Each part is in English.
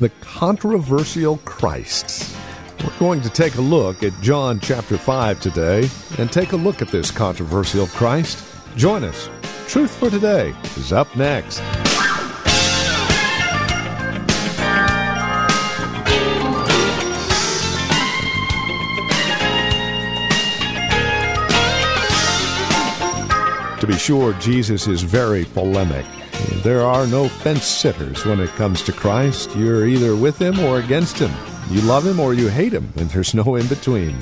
The controversial Christs. We're going to take a look at John chapter 5 today and take a look at this controversial Christ. Join us. Truth for Today is up next. To be sure, Jesus is very polemic. There are no fence sitters when it comes to Christ. You're either with him or against him. You love him or you hate him, and there's no in between.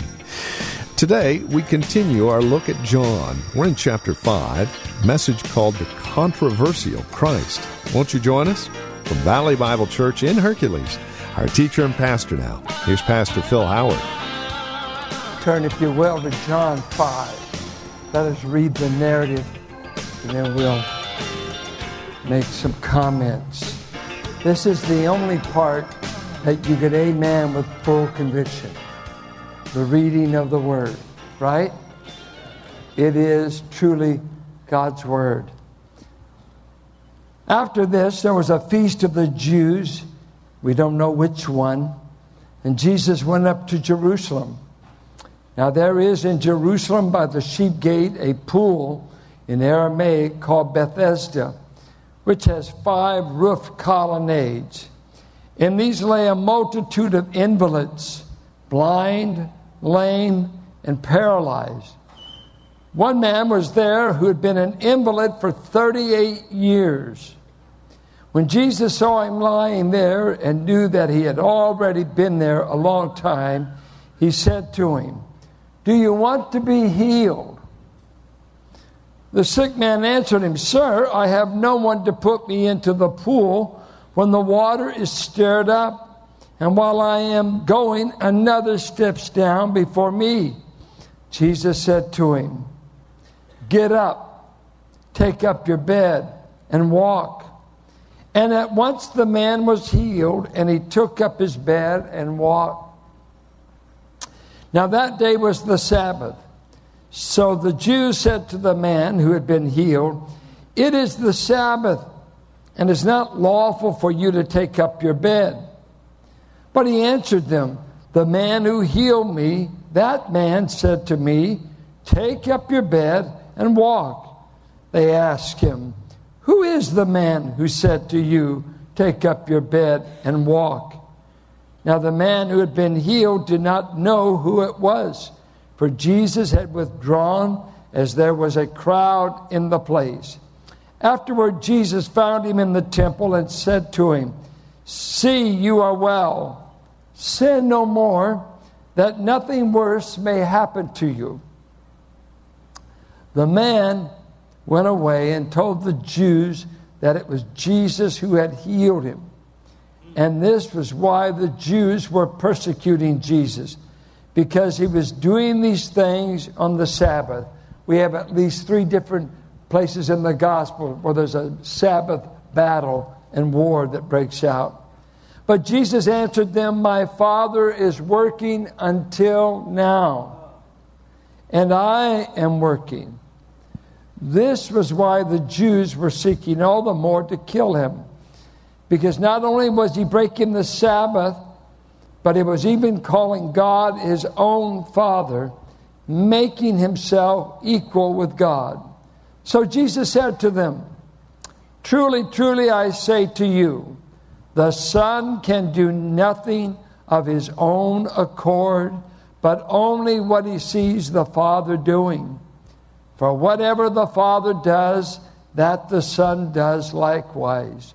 Today, we continue our look at John. We're in chapter 5, message called The Controversial Christ. Won't you join us? From Valley Bible Church in Hercules, our teacher and pastor now. Here's Pastor Phil Howard. Turn, if you will, to John 5. Let us read the narrative, and then we'll make some comments. This is the only part that you get amen with full conviction. The reading of the Word, right? It is truly God's Word. After this, there was a feast of the Jews. We don't know which one. And Jesus went up to Jerusalem. Now, there is in Jerusalem by the sheep gate a pool in Aramaic called Bethesda, which has five roofed colonnades. In these lay a multitude of invalids, blind, lame, and paralyzed. One man was there who had been an invalid for 38 years. When Jesus saw him lying there and knew that he had already been there a long time, he said to him, do you want to be healed? The sick man answered him, Sir, I have no one to put me into the pool when the water is stirred up. And while I am going, another steps down before me. Jesus said to him, Get up, take up your bed, and walk. And at once the man was healed, and he took up his bed and walked. Now that day was the Sabbath. So the Jews said to the man who had been healed, It is the Sabbath, and it's not lawful for you to take up your bed. But he answered them, The man who healed me, that man said to me, Take up your bed and walk. They asked him, Who is the man who said to you, Take up your bed and walk? Now, the man who had been healed did not know who it was, for Jesus had withdrawn as there was a crowd in the place. Afterward, Jesus found him in the temple and said to him, See, you are well. Sin no more, that nothing worse may happen to you. The man went away and told the Jews that it was Jesus who had healed him. And this was why the Jews were persecuting Jesus, because he was doing these things on the Sabbath. We have at least three different places in the gospel where there's a Sabbath battle and war that breaks out. But Jesus answered them, My Father is working until now, and I am working. This was why the Jews were seeking all the more to kill him because not only was he breaking the Sabbath, but he was even calling God his own Father, making himself equal with God. So Jesus said to them, Truly, truly, I say to you, the Son can do nothing of his own accord, but only what he sees the Father doing. For whatever the Father does, that the Son does likewise.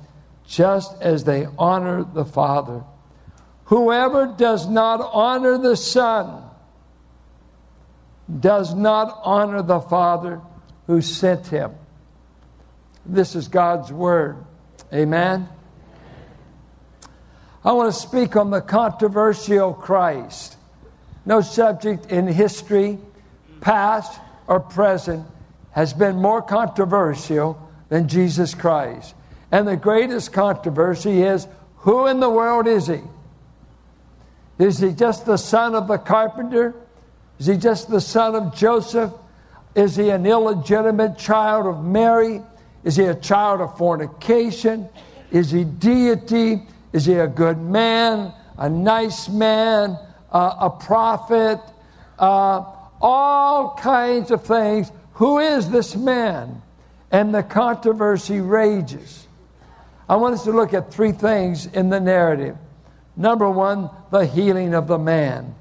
just as they honor the Father. Whoever does not honor the Son does not honor the Father who sent him. This is God's Word. Amen. I want to speak on the controversial Christ. No subject in history, past or present, has been more controversial than Jesus Christ. And the greatest controversy is who in the world is he? Is he just the son of the carpenter? Is he just the son of Joseph? Is he an illegitimate child of Mary? Is he a child of fornication? Is he deity? Is he a good man, a nice man, uh, a prophet? Uh, all kinds of things. Who is this man? And the controversy rages. I want us to look at three things in the narrative. Number one, the healing of the man.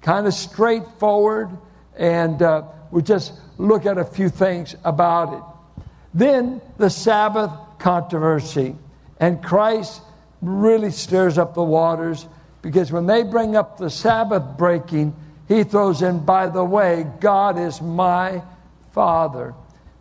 Kind of straightforward, and uh, we just look at a few things about it. Then the Sabbath controversy. And Christ really stirs up the waters because when they bring up the Sabbath breaking, he throws in, by the way, God is my Father.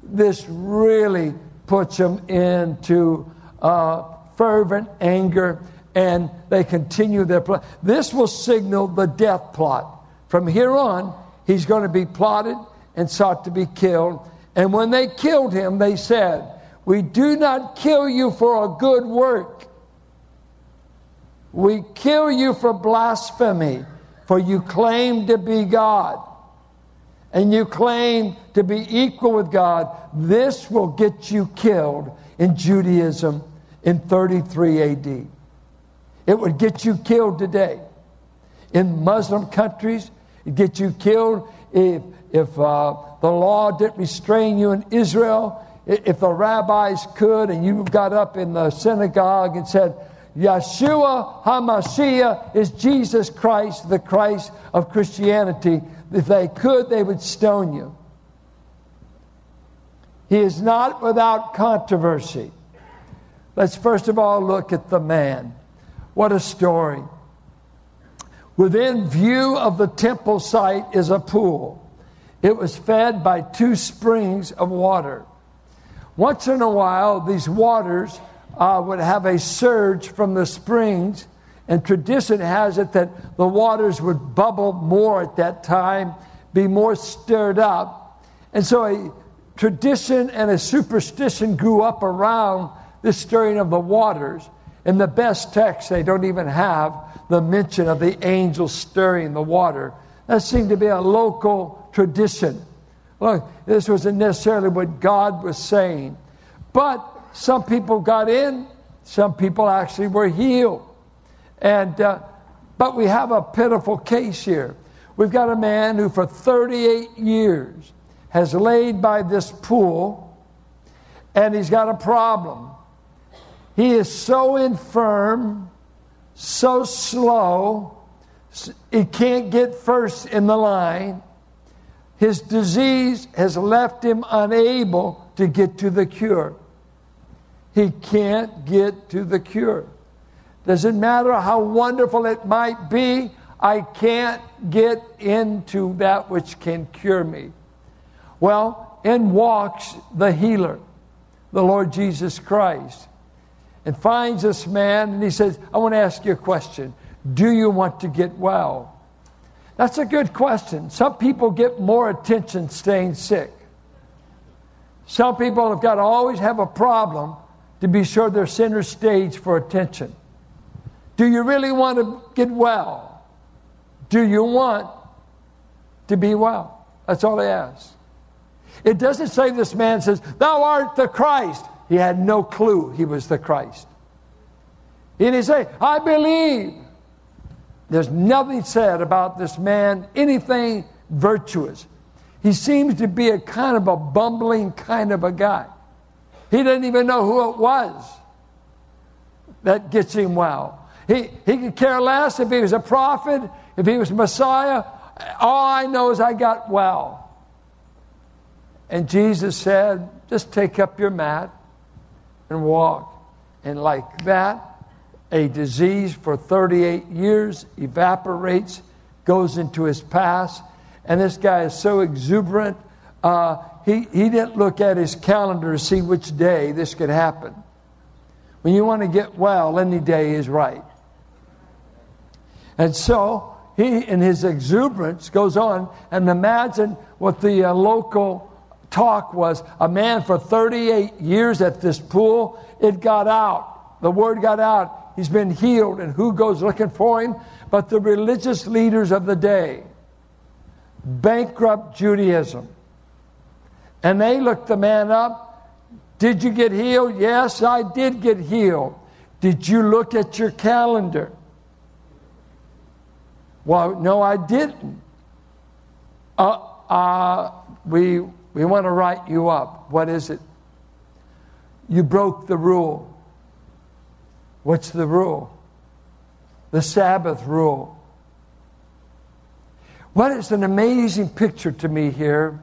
This really puts him into uh, fervent anger and they continue their plot. This will signal the death plot. From here on, he's going to be plotted and sought to be killed. And when they killed him, they said, We do not kill you for a good work. We kill you for blasphemy, for you claim to be God. And you claim to be equal with God. This will get you killed in Judaism in 33 AD. It would get you killed today. In Muslim countries, it get you killed if, if uh, the law didn't restrain you in Israel. If the rabbis could, and you got up in the synagogue and said, Yeshua HaMashiach is Jesus Christ, the Christ of Christianity. If they could, they would stone you. He is not without controversy. Let's first of all look at the man. What a story. Within view of the temple site is a pool. It was fed by two springs of water. Once in a while, these waters uh, would have a surge from the springs, and tradition has it that the waters would bubble more at that time, be more stirred up. And so a tradition and a superstition grew up around the stirring of the waters. In the best text, they don't even have the mention of the angel stirring the water. That seemed to be a local tradition. Look, this wasn't necessarily what God was saying. But some people got in, some people actually were healed. And, uh, but we have a pitiful case here. We've got a man who, for 38 years, has laid by this pool, and he's got a problem. He is so infirm, so slow, he can't get first in the line. His disease has left him unable to get to the cure. He can't get to the cure. Doesn't matter how wonderful it might be, I can't get into that which can cure me. Well, in walks the healer, the Lord Jesus Christ and finds this man and he says, I want to ask you a question. Do you want to get well? That's a good question. Some people get more attention staying sick. Some people have got to always have a problem to be sure they're center stage for attention. Do you really want to get well? Do you want to be well? That's all he asks. It doesn't say this man says, Thou art the Christ. He had no clue he was the Christ. And he didn't say, I believe. There's nothing said about this man, anything virtuous. He seems to be a kind of a bumbling kind of a guy. He doesn't even know who it was that gets him well. He, he could care less if he was a prophet, if he was Messiah. All I know is I got well. And Jesus said, just take up your mat and walk. And like that, a disease for 38 years evaporates, goes into his past. And this guy is so exuberant, uh, he, he didn't look at his calendar to see which day this could happen. When you want to get well, any day is right. And so he, in his exuberance, goes on and imagine what the uh, local talk was a man for 38 years at this pool. It got out. The word got out. He's been healed. And who goes looking for him? But the religious leaders of the day. Bankrupt Judaism. And they looked the man up. Did you get healed? Yes, I did get healed. Did you look at your calendar? Well, no, I didn't. Uh, uh, we, we want to write you up. What is it? You broke the rule. What's the rule? The Sabbath rule. What is an amazing picture to me here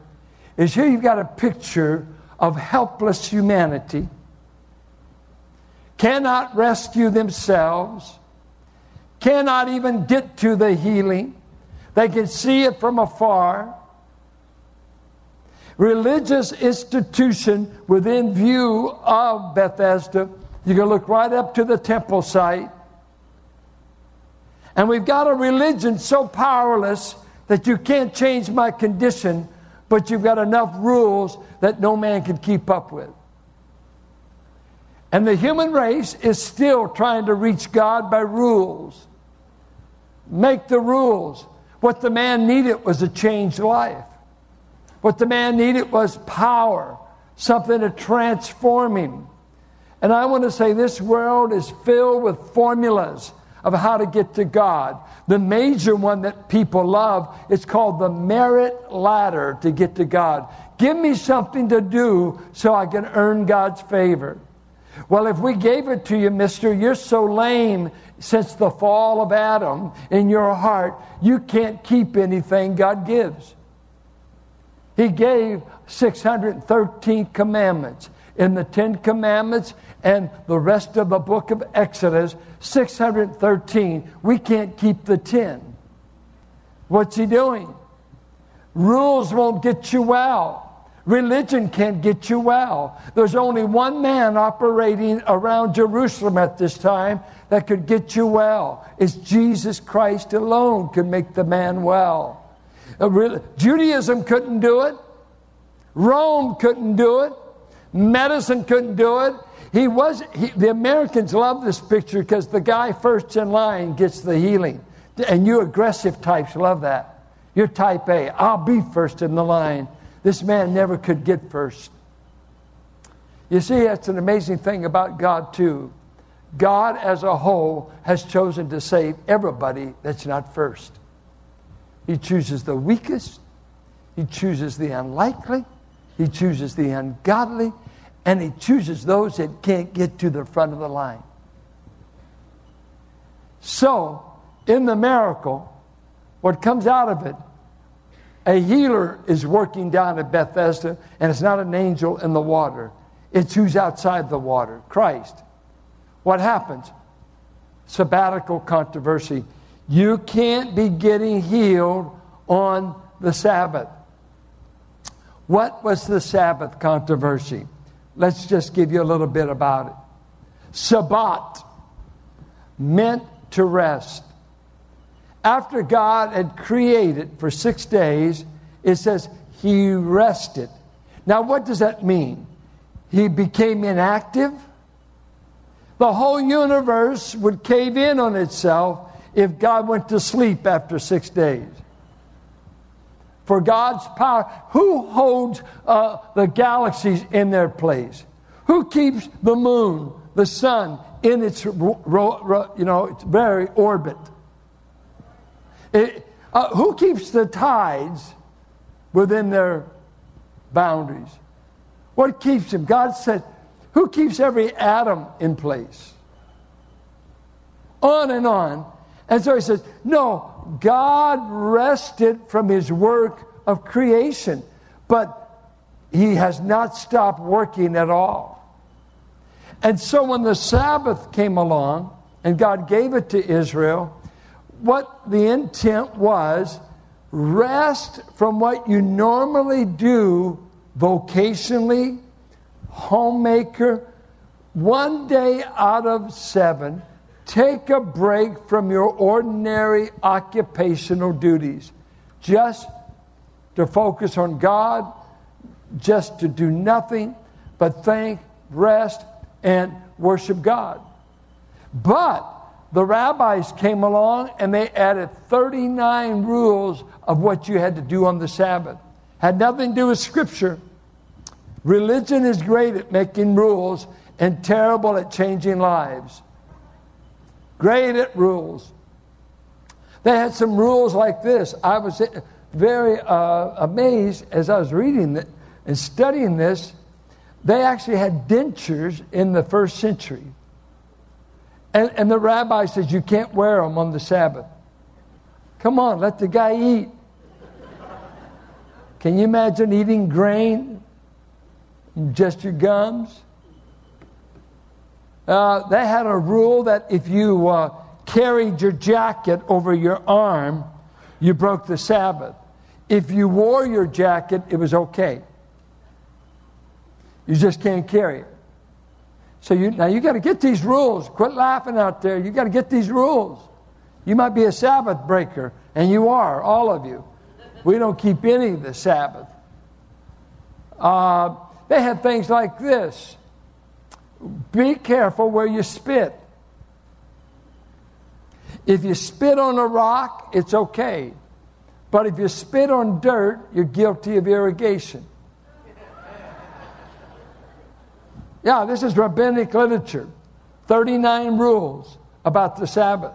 is here you've got a picture of helpless humanity, cannot rescue themselves cannot even get to the healing. They can see it from afar. Religious institution within view of Bethesda. You can look right up to the temple site. And we've got a religion so powerless that you can't change my condition, but you've got enough rules that no man can keep up with. And the human race is still trying to reach God by rules make the rules. What the man needed was a changed life. What the man needed was power, something to transform him. And I want to say this world is filled with formulas of how to get to God. The major one that people love is called the merit ladder to get to God. Give me something to do so I can earn God's favor. Well, if we gave it to you, mister, you're so lame since the fall of Adam in your heart, you can't keep anything God gives. He gave 613 commandments. In the Ten Commandments and the rest of the book of Exodus, 613, we can't keep the 10. What's he doing? Rules won't get you well. Religion can't get you well. There's only one man operating around Jerusalem at this time that could get you well. It's Jesus Christ alone could make the man well. Uh, Judaism couldn't do it. Rome couldn't do it. Medicine couldn't do it. He was, he, the Americans love this picture because the guy first in line gets the healing. And you aggressive types love that. You're type A. I'll be first in the line. This man never could get first. You see, that's an amazing thing about God, too. God as a whole has chosen to save everybody that's not first. He chooses the weakest, He chooses the unlikely, He chooses the ungodly, and He chooses those that can't get to the front of the line. So, in the miracle, what comes out of it, a healer is working down at Bethesda, and it's not an angel in the water. It's who's outside the water Christ. What happens? Sabbatical controversy. You can't be getting healed on the Sabbath. What was the Sabbath controversy? Let's just give you a little bit about it. Sabbat meant to rest. After God had created for six days, it says he rested. Now, what does that mean? He became inactive? The whole universe would cave in on itself if God went to sleep after six days. For God's power, who holds uh, the galaxies in their place? Who keeps the moon, the sun, in its ro- ro- you know its very orbit? It, uh, who keeps the tides within their boundaries? What keeps them? God said, who keeps every atom in place? On and on. And so he says, No, God rested from his work of creation, but he has not stopped working at all. And so when the Sabbath came along and God gave it to Israel, what the intent was rest from what you normally do vocationally, homemaker, one day out of seven, take a break from your ordinary occupational duties. Just to focus on God, just to do nothing but think, rest, and worship God. But the rabbis came along and they added 39 rules of what you had to do on the Sabbath. Had nothing to do with Scripture. Religion is great at making rules and terrible at changing lives. Great at rules. They had some rules like this. I was very uh, amazed as I was reading it and studying this. They actually had dentures in the first century. And, and the rabbi says, You can't wear them on the Sabbath. Come on, let the guy eat. Can you imagine eating grain? Just your gums? Uh, they had a rule that if you uh, carried your jacket over your arm, you broke the Sabbath. If you wore your jacket, it was okay. You just can't carry it. So you, now you got to get these rules. Quit laughing out there. You got to get these rules. You might be a Sabbath breaker, and you are, all of you. We don't keep any of the Sabbath. Uh, they had things like this be careful where you spit. If you spit on a rock, it's okay. But if you spit on dirt, you're guilty of irrigation. Yeah, this is rabbinic literature. 39 rules about the Sabbath.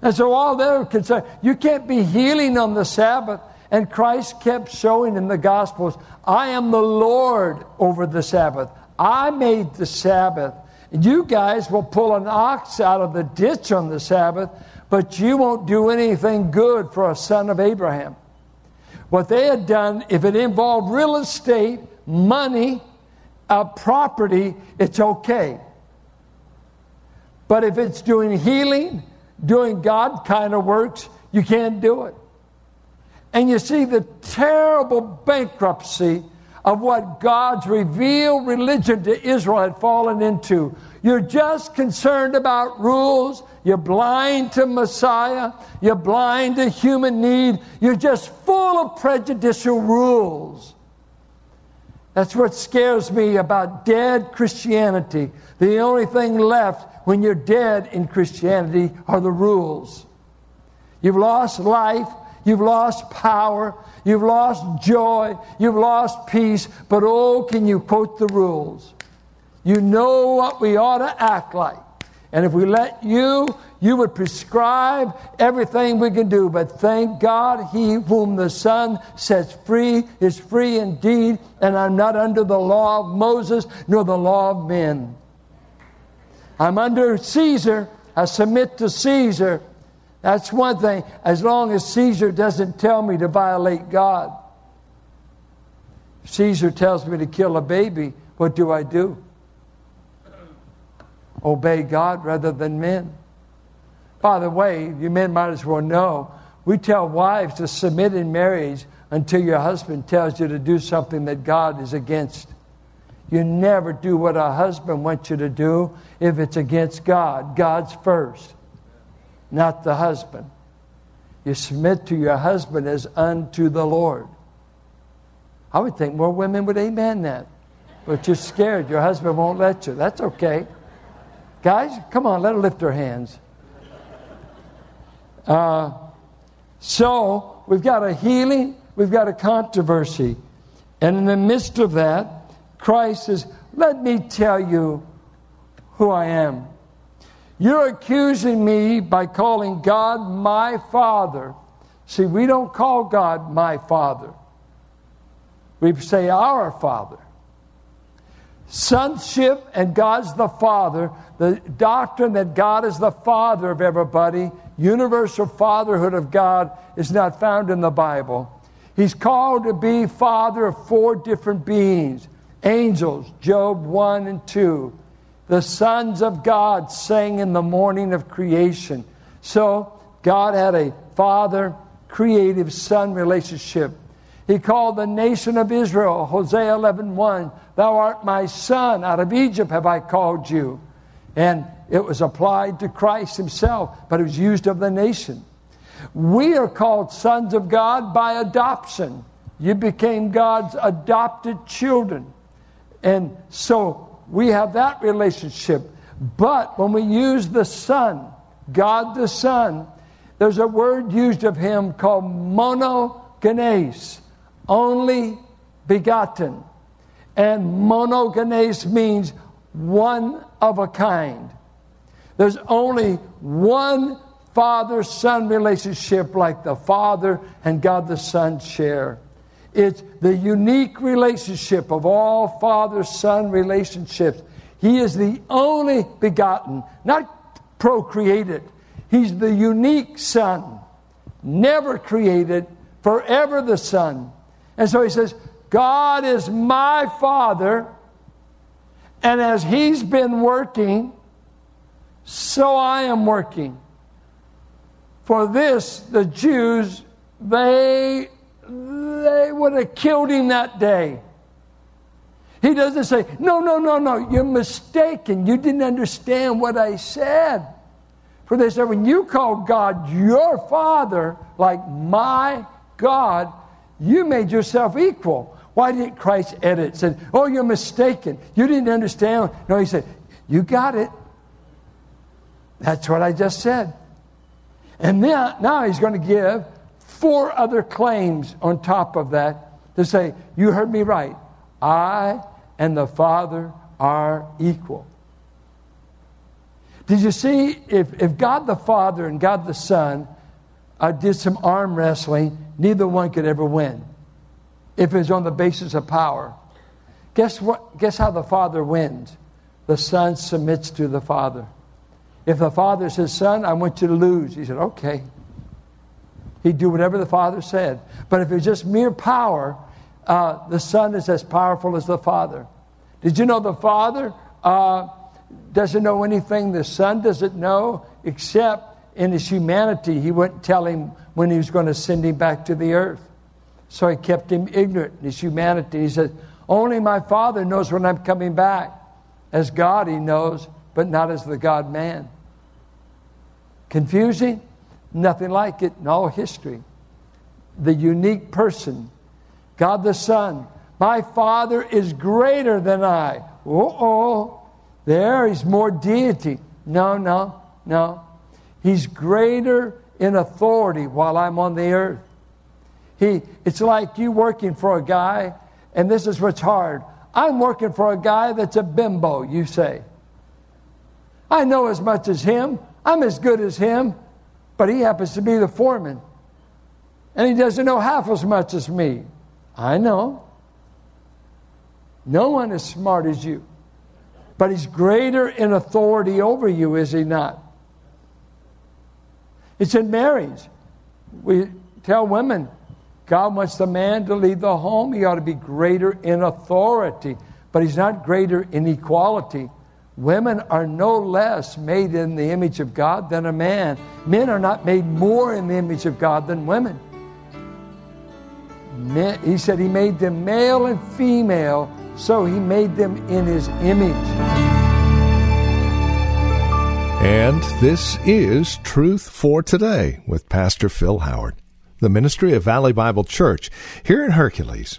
And so all they're concerned, you can't be healing on the Sabbath. And Christ kept showing in the Gospels, I am the Lord over the Sabbath. I made the Sabbath. And you guys will pull an ox out of the ditch on the Sabbath, but you won't do anything good for a son of Abraham. What they had done, if it involved real estate, money, uh, property, it's okay. But if it's doing healing, doing God kind of works, you can't do it. And you see the terrible bankruptcy of what God's revealed religion to Israel had fallen into. You're just concerned about rules. You're blind to Messiah. You're blind to human need. You're just full of prejudicial rules. That's what scares me about dead Christianity. The only thing left when you're dead in Christianity are the rules. You've lost life. You've lost power. You've lost joy. You've lost peace. But oh, can you quote the rules? You know what we ought to act like. And if we let you, you would prescribe everything we can do. But thank God, he whom the Son sets free is free indeed. And I'm not under the law of Moses nor the law of men. I'm under Caesar. I submit to Caesar. That's one thing, as long as Caesar doesn't tell me to violate God. Caesar tells me to kill a baby, what do I do? Obey God rather than men. By the way, you men might as well know, we tell wives to submit in marriage until your husband tells you to do something that God is against. You never do what a husband wants you to do if it's against God. God's first not the husband. You submit to your husband as unto the Lord. I would think more women would amen that. But you're scared. Your husband won't let you. That's okay. Guys, come on, let her lift her hands. Uh, so, we've got a healing, we've got a controversy. And in the midst of that, Christ says, Let me tell you who I am. You're accusing me by calling God my Father. See, we don't call God my Father, we say our Father. sonship and God's the Father, the doctrine that God is the Father of everybody, universal fatherhood of God, is not found in the Bible. He's called to be Father of four different beings angels, Job 1 and 2. The sons of God sang in the morning of creation. So, God had a father creative son relationship. He called the nation of Israel, Hosea 11 1, Thou art my son, out of Egypt have I called you. And it was applied to Christ himself, but it was used of the nation. We are called sons of God by adoption. You became God's adopted children. And so we have that relationship. But when we use the Son, God the Son, there's a word used of him called monogenes, only begotten. And monogenes means one of a kind. There's only one father son relationship like the Father and God the Son share. It's the unique relationship of all father son relationships. He is the only begotten, not procreated. He's the unique Son, never created, forever the Son. And so he says, God is my Father, and as He's been working, so I am working. For this, the Jews, they, they would have killed him that day. He doesn't say, No, no, no, no, you're mistaken. You didn't understand what I said. For they said, When you call God your Father, like my God, you made yourself equal. Why didn't Christ edit? Said, Oh, you're mistaken. You didn't understand. No, he said, You got it. That's what I just said. And now, now he's going to give four other claims on top of that to say, You heard me right. I and the Father are equal. Did you see if, if God the Father and God the Son uh, did some arm wrestling, neither one could ever win if it's on the basis of power? Guess what? Guess how the Father wins? The Son submits to the Father. If the father says, Son, I want you to lose, he said, Okay. He'd do whatever the father said. But if it's just mere power, uh, the son is as powerful as the father. Did you know the father uh, doesn't know anything the son doesn't know except in his humanity? He wouldn't tell him when he was going to send him back to the earth. So he kept him ignorant in his humanity. He said, Only my father knows when I'm coming back. As God, he knows but not as the God man. Confusing? Nothing like it in all history. The unique person, God the Son. My Father is greater than I. Oh. There, he's more deity. No, no, no. He's greater in authority while I'm on the earth. He, it's like you working for a guy, and this is what's hard. I'm working for a guy that's a bimbo, you say. I know as much as him. I'm as good as him, but he happens to be the foreman. And he doesn't know half as much as me. I know. No one is smart as you. But he's greater in authority over you, is he not? It's in marriage. We tell women, God wants the man to lead the home. He ought to be greater in authority, but he's not greater in equality. Women are no less made in the image of God than a man. Men are not made more in the image of God than women. Men, he said he made them male and female, so he made them in his image. And this is Truth for Today with Pastor Phil Howard, the ministry of Valley Bible Church here in Hercules.